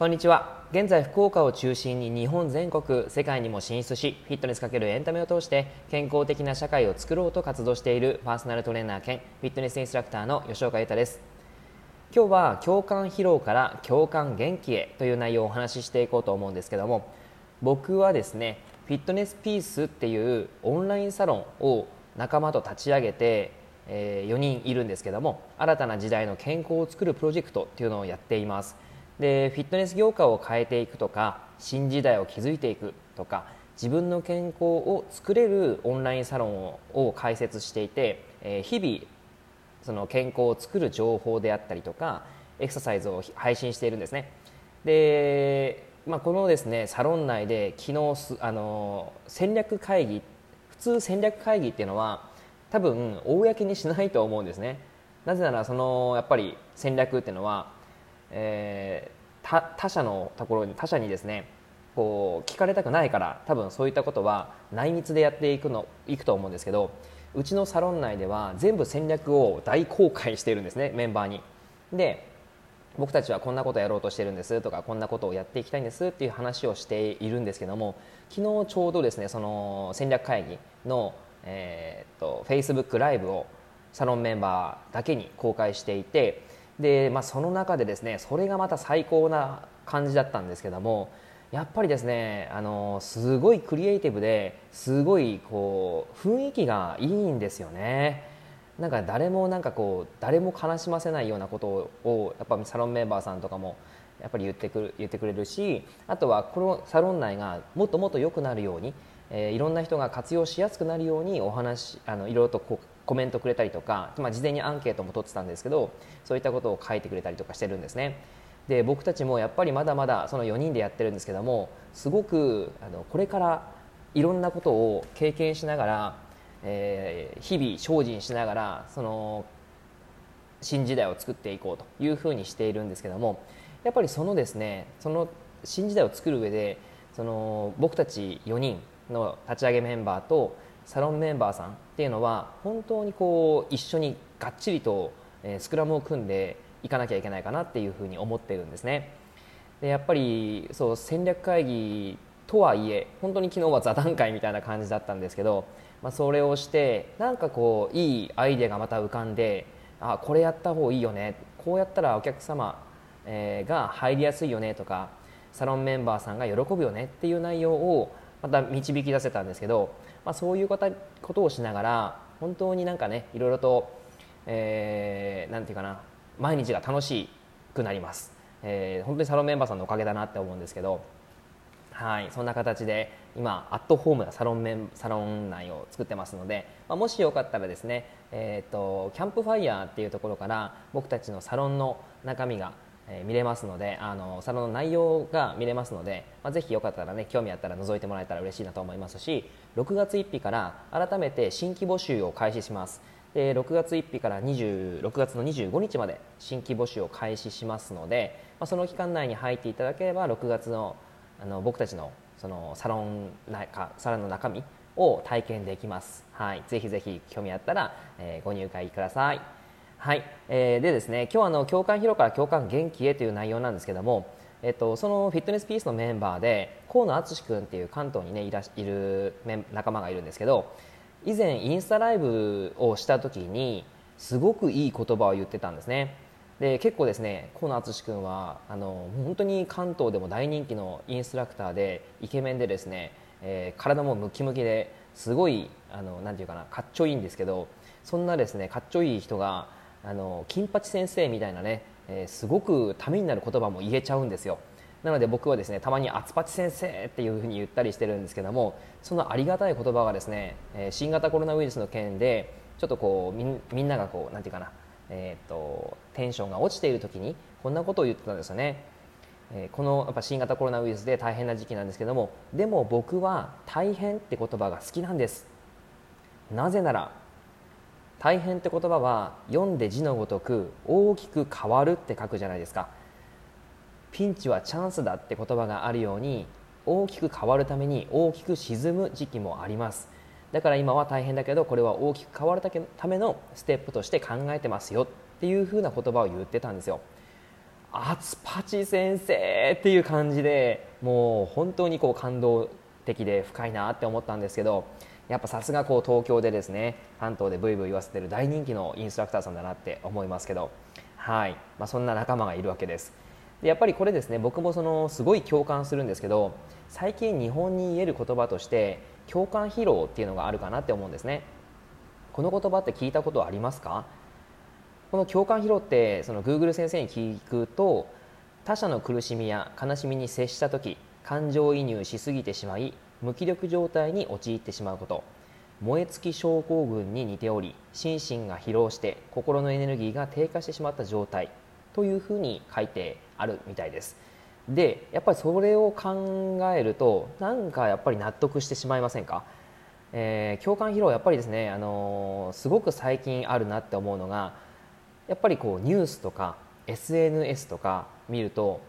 こんにちは。現在福岡を中心に日本全国世界にも進出しフィットネスかけるエンタメを通して健康的な社会を作ろうと活動しているパーソナルトレーナー兼フィットネスインストラクターの吉岡裕太です。今日は共感疲労から共感元気へという内容をお話ししていこうと思うんですけども僕はですねフィットネスピースっていうオンラインサロンを仲間と立ち上げて、え、4人いるんですけども新たな時代の健康を作るプロジェクトっていうのをやっています。でフィットネス業界を変えていくとか新時代を築いていくとか自分の健康を作れるオンラインサロンを開設していて、え、日々その健康を作る情報であったりとかエクササイズを配信しているんですね。で、まあ、このですねサロン内で昨日あの戦略会議普通戦略会議っていうのは多分公にしないと思うんですね。なぜならそのやっぱり戦略っていうのはえー、他者のところに他者にですねこう聞かれたくないから多分そういったことは内密でやっていくのいくと思うんですけどうちのサロン内では全部戦略を大公開しているんですねメンバーに。で僕たちはこんなことをやろうとしてるんですとかこんなことをやっていきたいんですっていう話をしているんですけども昨日ちょうどですねその戦略会議の、えー、っと Facebook ライブをサロンメンバーだけに公開していてで、まあ、その中でですねそれがまた最高な感じだったんですけどもやっぱりですねあのすごいクリエイティブですごいこう雰囲気がいいんですよね。なんか誰もなんかこう誰も悲しませないようなことをやっぱサロンメンバーさんとかもやっぱり言ってくる言ってくれるしあとはこのサロン内がもっともっと良くなるように、えー、いろんな人が活用しやすくなるようにお話あのいろいろとこうコメントくれたりとか、まあ、事前にアンケートも取ってたんですけどそういったことを書いてくれたりとかしてるんですね。で僕たちもやっぱりまだまだその4人でやってるんですけどもすごくあのこれからいろんなことを経験しながら、えー、日々精進しながらその新時代を作っていこうというふうにしているんですけどもやっぱりそのですねその新時代を作る上でその僕たち4人の立ち上げメンバーとサロンメンバーさんっていうのは本当にこう一緒にがっちりとスクラムを組んでいかなきゃいけないかなっていうふうに思ってるんですね。でやっぱりそう戦略会議とはいえ本当に昨日は座談会みたいな感じだったんですけど、まあ、それをしてなんかこういいアイデアがまた浮かんであこれやった方がいいよね。こうやったらお客様、えが入りやすいよねとかサロンメンバーさんが喜ぶよねっていう内容をまた導き出せたんですけどまあ、そういうことをしながら本当になんかねいろいろと、えー、なんていうかな毎日が楽しくなります、えー、本当にサロンメンバーさんのおかげだなって思うんですけどはいそんな形で今アットホームなサロンメンサロン内を作ってますので、まあ、もしよかったらですね、えーとキャンプファイヤーっていうところから僕たちのサロンの中身がえ見れますのであのサロンの内容が見れますので、まあ、ぜひよかったらね興味あったら覗いてもらえたら嬉しいなと思いますし6月1日から改めて新規募集を開始します。で6月1日から26月の25日まで新規募集を開始しますので、まあ、その期間内に入っていただければ6月のあの僕たちのそのサロンかサロンの中身を体験できます、はい、ぜひぜひ興味あったら、えー、ご入会ください。はい、えー、でですね今日はの共感疲労から共感元気へという内容なんですけども、えっと、そのフィットネスピースのメンバーで河野敦君っていう関東にねいらいる仲間がいるんですけど以前インスタライブをした時にすごくいい言葉を言ってたんですね。で結構ですね河野敦君はあの本当に関東でも大人気のインストラクターでイケメンでですね、えー、体もムキムキですごいあのなんていうかなかっちょいいんですけどそんなですねかっちょいい人があの金八先生みたいなね、えー、すごくためになる言葉も言えちゃうんですよ。なので僕はですねたまに「あつぱち先生」っていうふうに言ったりしてるんですけどもそのありがたい言葉がですね、えー、新型コロナウイルスの件でちょっとこうみんながこうなんていうかな、えーと、テンションが落ちている時にこんなことを言ってたんですよね、えー、このやっぱ新型コロナウイルスで大変な時期なんですけどもでも僕は大変って言葉が好きなんです。なぜなら大変って言葉は読んで字のごとく大きく変わるって書くじゃないですか。ピンチはチャンスだって言葉があるように大きく変わるために大きく沈む時期もあります。だから今は大変だけどこれは大きく変わるためのステップとして考えてますよっていうふうな言葉を言ってたんですよ。あつパチ先生っていう感じでもう本当にこう感動的で深いなって思ったんですけどやっぱさすがこう東京でですね関東でブイブイ言わせてる大人気のインストラクターさんだなって思いますけどはい、まあ、そんな仲間がいるわけです。でやっぱりこれですね僕もそのすごい共感するんですけど最近日本に言える言葉として共感疲労っていうのがあるかなって思うんですね。この言葉って聞いたことありますか？この共感疲労ってその Google 先生に聞くと他者の苦しみや悲しみに接した時感情移入しすぎてしまい無気力状態に陥ってしまうこと。燃え尽き症候群に似ており心身が疲労して心のエネルギーが低下してしまった状態。というふうに書いてあるみたいです。でやっぱりそれを考えるとなんかやっぱり納得してしまいませんか、えー、共感疲労やっぱりですね、あのー、すごく最近あるなって思うのがやっぱりこうニュースとか SNS とか見ると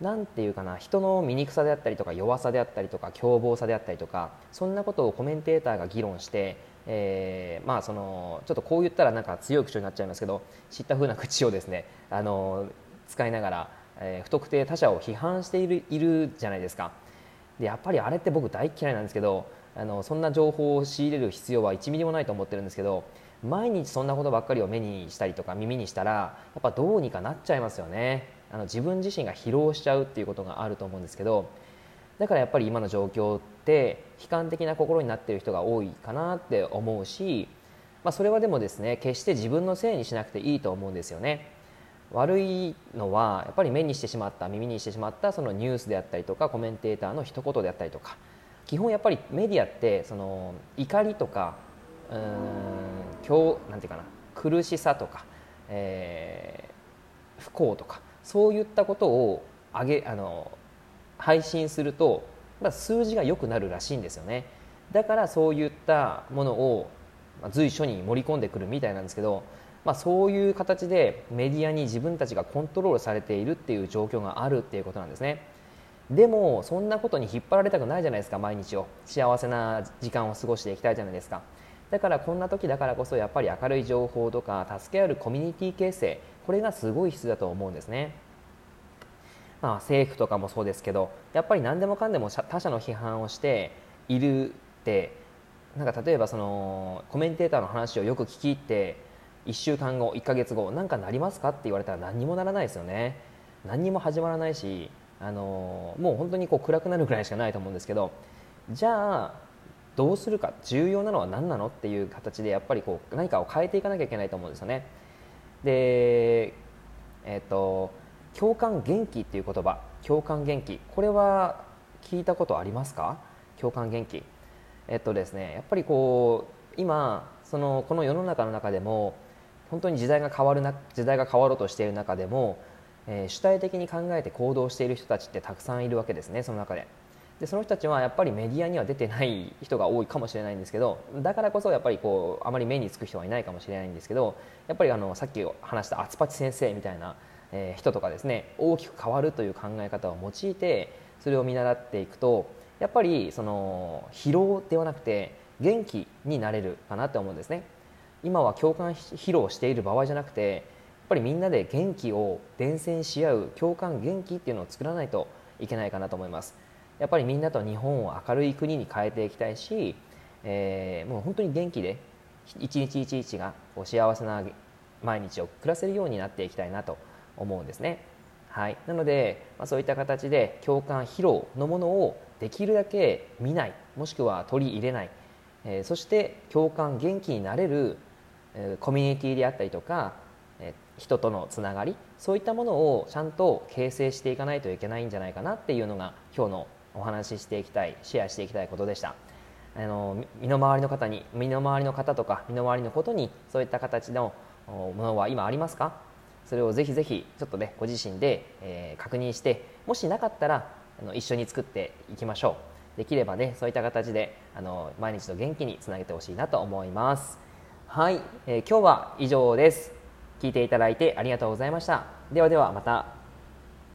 何て言うかな人の醜さであったりとか弱さであったりとか凶暴さであったりとかそんなことをコメンテーターが議論して、えー、まあそのちょっとこう言ったらなんか強い口調になっちゃいますけど知った風な口をですねあの使いながら、えー、不特定他者を批判しているいるじゃないですか。でやっぱりあれって僕大嫌いなんですけどあのそんな情報を仕入れる必要は1ミリもないと思ってるんですけど毎日そんなことばっかりを目にしたりとか耳にしたらやっぱどうにかなっちゃいますよね。あの自分自身が疲労しちゃうっていうことがあると思うんですけどだからやっぱり今の状況って悲観的な心になっている人が多いかなって思うし、まあ、それはでもですね決して自分のせいにしなくていいと思うんですよね。悪いのはやっぱり目にしてしまった耳にしてしまったそのニュースであったりとかコメンテーターの一言であったりとか。基本やっぱりメディアってその怒りとかうん今日なんていうかな苦しさとか、えー、不幸とかそういったことを上げあの配信すると、まあ、数字が良くなるらしいんですよね。だからそういったものを随所に盛り込んでくるみたいなんですけど、まあ、そういう形でメディアに自分たちがコントロールされているっていう状況があるっていうことなんですね。でもそんなことに引っ張られたくないじゃないですか毎日を。幸せな時間を過ごしていきたいじゃないですか。だからこんな時だからこそやっぱり明るい情報とか助け合うコミュニティ形成これがすごい必要だと思うんですね。まあ、政府とかもそうですけどやっぱり何でもかんでも他者の批判をしているってなんか例えばそのコメンテーターの話をよく聞き入って1週間後1か月後何かなりますかって言われたら何にもならないですよね何にも始まらないしあのもう本当にこう暗くなるぐらいしかないと思うんですけどじゃあどうするか重要なのは何なのっていう形でやっぱりこう何かを変えていかなきゃいけないと思うんですよね。で、えーと、共感元気っていう言葉。共感元気。これは聞いたことありますか？共感元気。えっとですねやっぱりこう今そのこの世の中の中でも本当に時代が変わるな時代が変わろうとしている中でも、えー、主体的に考えて行動している人たちってたくさんいるわけですねその中で。でその人たちはやっぱりメディアには出てない人が多いかもしれないんですけどだからこそやっぱりこうあまり目につく人はいないかもしれないんですけどやっぱりあのさっき話したあつぱち先生みたいな、えー、人とかですね大きく変わるという考え方を用いてそれを見習っていくとやっぱりその疲労ではなくて元気になれるかなって思うんですね。今は共感疲労している場合じゃなくてやっぱりみんなで元気を伝染し合う共感元気っていうのを作らないといけないかなと思います。やっぱりみんなと日本を明るい国に変えていきたいし、えー、もう本当に元気で一日一日がこう幸せな毎日を暮らせるようになっていきたいなと思うんですね。はい、なので、まあ、そういった形で共感疲労のものをできるだけ見ないもしくは取り入れない、えー、そして共感元気になれる、えー、コミュニティであったりとか、えー、人とのつながりそういったものをちゃんと形成していかないといけないんじゃないかなっていうのが今日のお話ししていきたいシェアしていきたいことでした。あの身の回りの方に身の回りの方とか身の回りのことにそういった形のものは今ありますか？それをぜひぜひちょっとねご自身で、えー、確認してもしなかったらあの一緒に作っていきましょう。できればねそういった形であの毎日の元気につなげてほしいなと思います。はい、えー、今日は以上です。聞いていただいてありがとうございました。ではではまた。